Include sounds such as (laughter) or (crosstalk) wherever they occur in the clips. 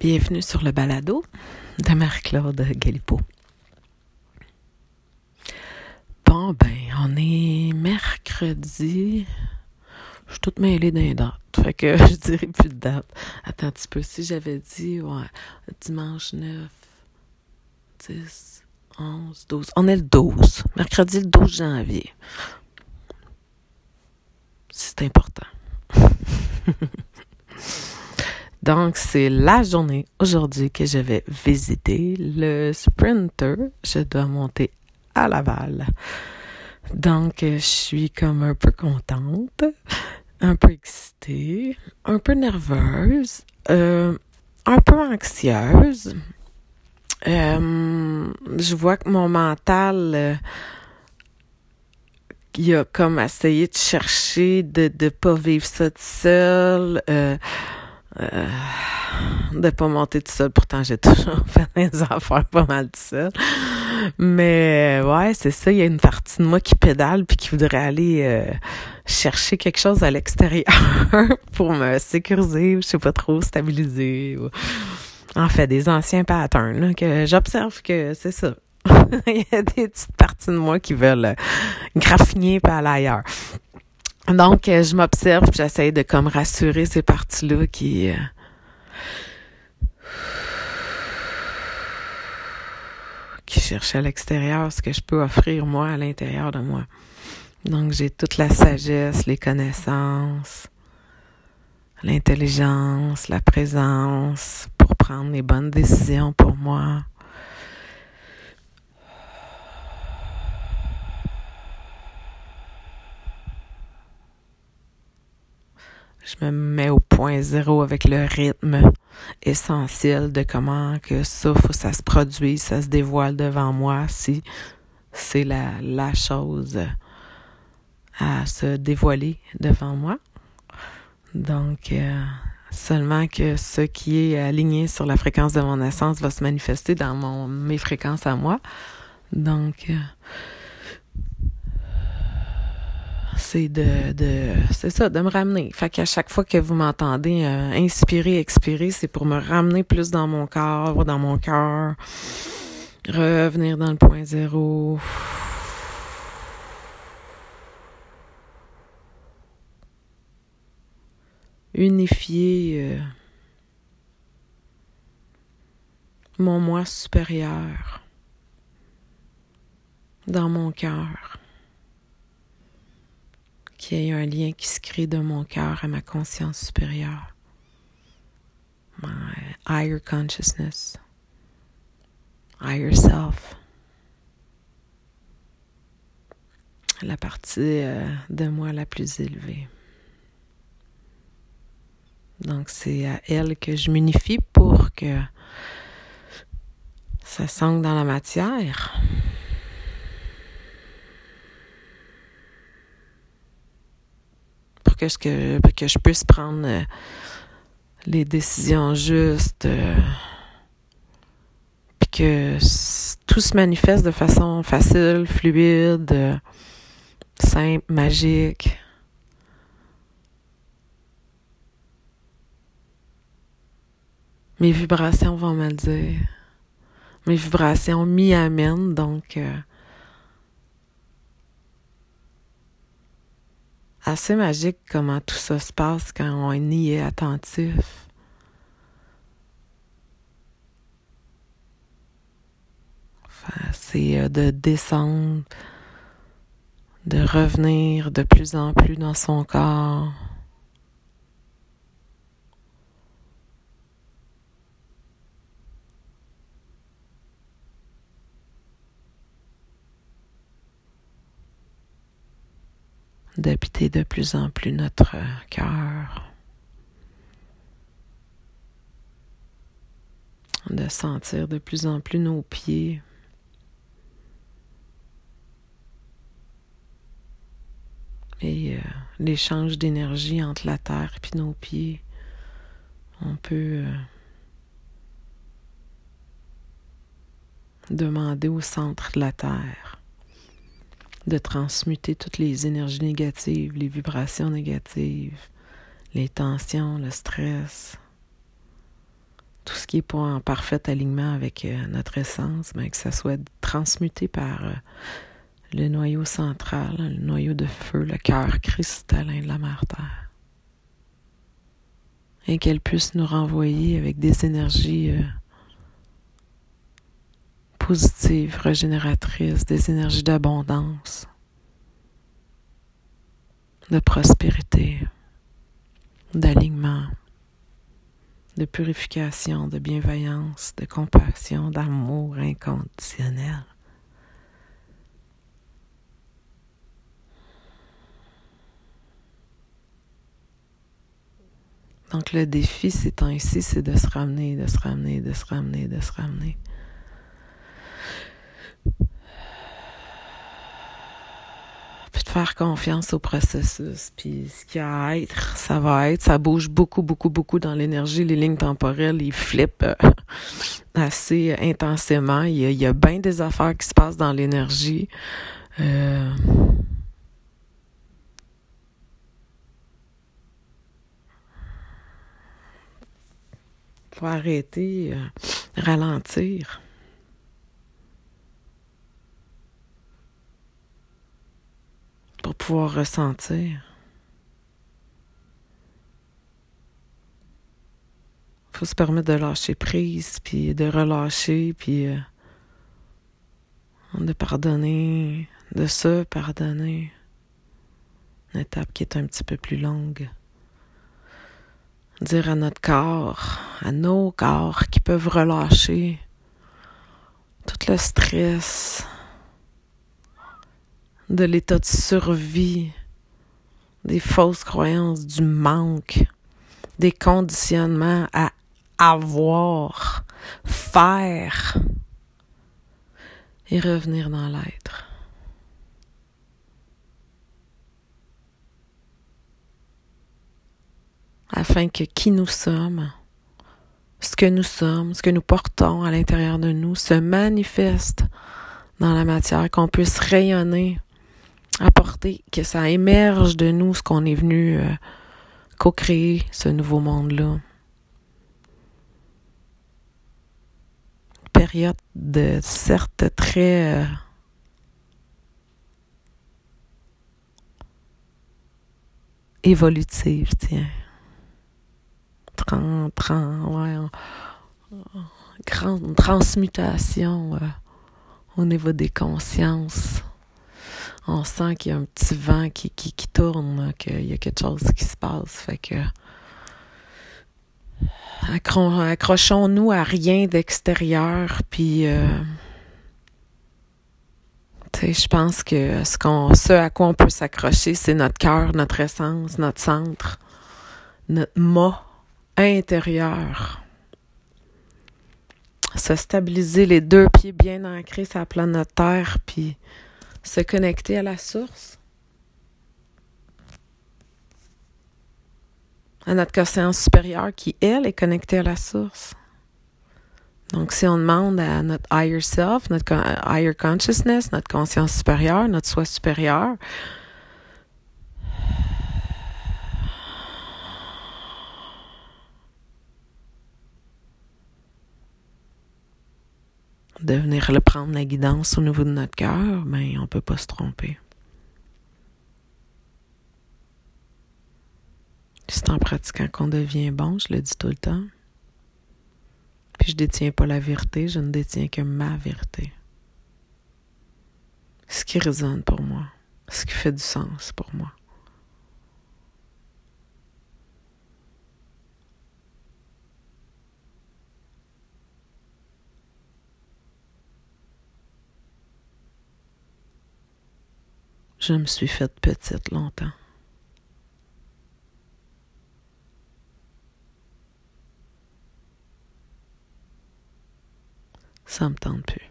Bienvenue sur le balado de Marie-Claude Galipo. Bon, ben, on est mercredi. Je suis toute mêlée d'un dates. Fait que (laughs) je dirais plus de date. Attends un petit peu. Si j'avais dit, ouais, dimanche 9, 10, 11, 12. On est le 12. Mercredi le 12 janvier. C'est important. (laughs) Donc, c'est la journée aujourd'hui que je vais visiter le Sprinter. Je dois monter à Laval. Donc, je suis comme un peu contente, un peu excitée, un peu nerveuse, euh, un peu anxieuse. Euh, je vois que mon mental... Euh, il a comme essayé de chercher de ne pas vivre ça tout seul. Euh, euh, de pas monter tout seul. Pourtant, j'ai (laughs) toujours fait des affaires pas mal tout seul. Mais ouais, c'est ça. Il y a une partie de moi qui pédale puis qui voudrait aller euh, chercher quelque chose à l'extérieur (laughs) pour me sécuriser, je sais pas trop, stabiliser. En fait, des anciens patterns que j'observe que c'est ça. (laughs) Il y a des petites parties de moi qui veulent graffiner pas aller ailleurs. Donc, euh, je m'observe, j'essaie de comme rassurer ces parties-là qui... Euh, qui cherchent à l'extérieur ce que je peux offrir moi à l'intérieur de moi. Donc, j'ai toute la sagesse, les connaissances, l'intelligence, la présence pour prendre les bonnes décisions pour moi. Je me mets au point zéro avec le rythme essentiel de comment que ça, faut ça se produise, ça se dévoile devant moi si c'est la, la chose à se dévoiler devant moi. Donc, euh, seulement que ce qui est aligné sur la fréquence de mon naissance va se manifester dans mon, mes fréquences à moi. Donc, euh, c'est de, de c'est ça, de me ramener. Fait qu'à chaque fois que vous m'entendez euh, inspirer, expirer, c'est pour me ramener plus dans mon corps, dans mon cœur, revenir dans le point zéro. Unifier euh, mon moi supérieur dans mon cœur qu'il y ait un lien qui se crée de mon cœur à ma conscience supérieure. My higher consciousness, higher self. La partie euh, de moi la plus élevée. Donc c'est à elle que je m'unifie pour que ça s'ancre dans la matière. Que, que, que je puisse prendre euh, les décisions justes, euh, puis que tout se manifeste de façon facile, fluide, euh, simple, magique. Mes vibrations vont me dire. Mes vibrations m'y amènent, donc assez magique comment tout ça se passe quand on y est attentif. c'est euh, de descendre, de revenir de plus en plus dans son corps. D'habiter de plus en plus notre cœur, de sentir de plus en plus nos pieds. Et euh, l'échange d'énergie entre la terre et nos pieds, on peut euh, demander au centre de la terre de transmuter toutes les énergies négatives, les vibrations négatives, les tensions, le stress, tout ce qui n'est pas en parfait alignement avec euh, notre essence, mais que ça soit transmuté par euh, le noyau central, le noyau de feu, le cœur cristallin de la Mère Terre. Et qu'elle puisse nous renvoyer avec des énergies positives, régénératrices, des énergies d'abondance, de prospérité, d'alignement de purification, de bienveillance, de compassion, d'amour inconditionnel. Donc le défi ces temps-ci, c'est de se ramener, de se ramener, de se ramener, de se ramener. Faire confiance au processus. Puis ce qui a à être, ça va être. Ça bouge beaucoup, beaucoup, beaucoup dans l'énergie. Les lignes temporelles, ils flippent euh, (laughs) assez intensément. Il y, a, bien des affaires qui se passent dans l'énergie. Euh... Faut arrêter, euh, ralentir. Pour pouvoir ressentir. faut se permettre de lâcher prise, puis de relâcher, puis euh, de pardonner, de se pardonner. Une étape qui est un petit peu plus longue. Dire à notre corps, à nos corps qui peuvent relâcher tout le stress, de l'état de survie, des fausses croyances, du manque, des conditionnements à avoir, faire et revenir dans l'être. Afin que qui nous sommes, ce que nous sommes, ce que nous portons à l'intérieur de nous se manifeste dans la matière, qu'on puisse rayonner apporter, que ça émerge de nous ce qu'on est venu euh, co-créer, ce nouveau monde-là. Période de certes très euh, évolutive, tiens. Tran, tran, ouais, grande transmutation euh, au niveau des consciences on sent qu'il y a un petit vent qui, qui, tourne, qu'il y a quelque chose qui se passe. Fait que accrochons-nous à rien d'extérieur, puis euh, je pense que ce ce à quoi on peut s'accrocher, c'est notre cœur, notre essence, notre centre, notre moi intérieur. Se stabiliser les deux pieds bien ancrés sur la planète Terre, puis se connecter à la source, à notre conscience supérieure qui, elle, est connectée à la source. Donc, si on demande à notre higher self, notre higher consciousness, notre conscience supérieure, notre soi supérieur, de venir le prendre la guidance au niveau de notre cœur, mais ben, on peut pas se tromper. C'est en pratiquant qu'on devient bon, je le dis tout le temps. Puis je détiens pas la vérité, je ne détiens que ma vérité. Ce qui résonne pour moi, ce qui fait du sens pour moi. Je me suis faite petite longtemps. Ça me tente plus.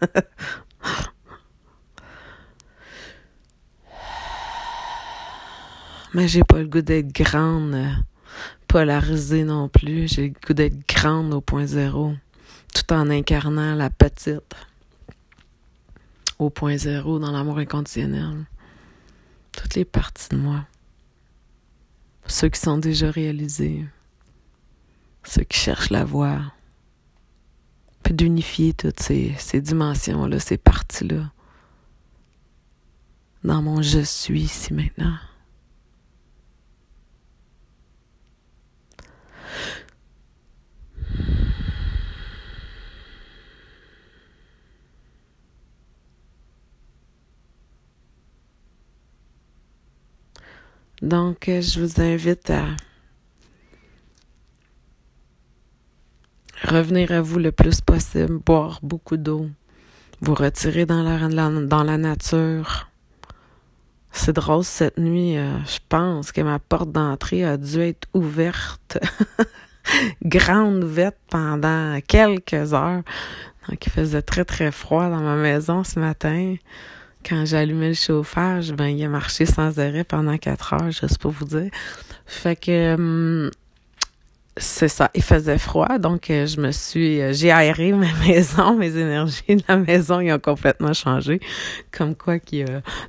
(laughs) Mais j'ai pas le goût d'être grande, polarisée non plus. J'ai le goût d'être grande au point zéro, tout en incarnant la petite au point zéro dans l'amour inconditionnel. Toutes les parties de moi. Ceux qui sont déjà réalisés. ceux qui cherchent la voie, puis d'unifier toutes ces, ces dimensions-là, ces parties-là, dans mon je suis ici maintenant. Donc, euh, je vous invite à revenir à vous le plus possible, boire beaucoup d'eau, vous retirer dans la, nature. C'est drôle, cette nuit, euh, je pense que ma porte d'entrée a dû être ouverte, (laughs) grande ouverte pendant quelques heures. Donc, il faisait très, très froid dans ma maison ce matin quand allumé le chauffage, ben il a marché sans arrêt pendant quatre heures, sais pas vous dire. Fait que hum, c'est ça, il faisait froid, donc euh, je me suis, euh, j'ai aéré ma (laughs) maison, mes énergies de la maison, ils ont complètement changé, comme quoi qui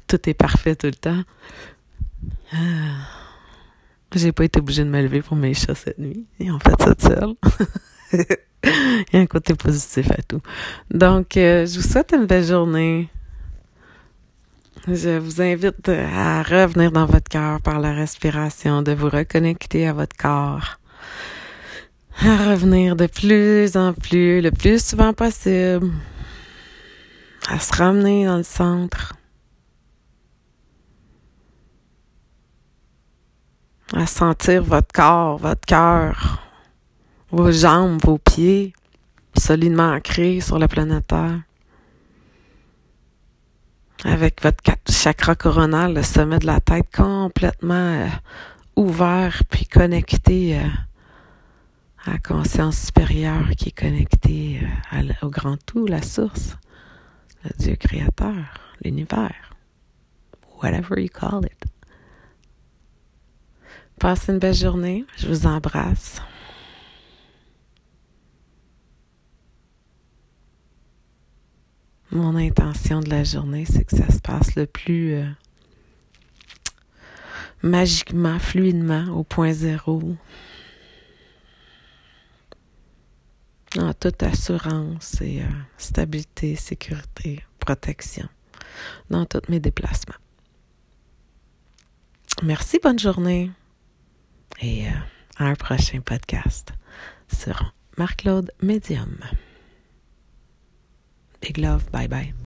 tout est parfait tout le temps. Ah. J'ai pas été obligée de me lever pour mes chats cette nuit. Ils ont fait ça seul. (laughs) Il y a un côté positif à tout. Donc, euh, je vous souhaite une belle journée. Je vous invite à revenir dans votre cœur par la respiration, de vous reconnecter à votre corps, à revenir de plus en plus, le plus souvent possible, à se ramener dans le centre, à sentir votre corps, votre cœur, vos jambes, vos pieds solidement ancrés sur la planète Terre avec votre chakra coronal, le sommet de la tête complètement euh, ouvert puis connecté euh, à la conscience supérieure qui est connectée euh, au grand tout, la source, le Dieu créateur, l'univers, whatever you call it. Passez une belle journée, je vous embrasse. Mon intention de la journée, c'est que ça se passe le plus euh, magiquement, fluidement, au point zéro. En toute assurance et euh, stabilité, sécurité, protection dans tous mes déplacements. Merci, bonne journée et euh, à un prochain podcast sur Marc-Claude Medium. Big love. Bye bye.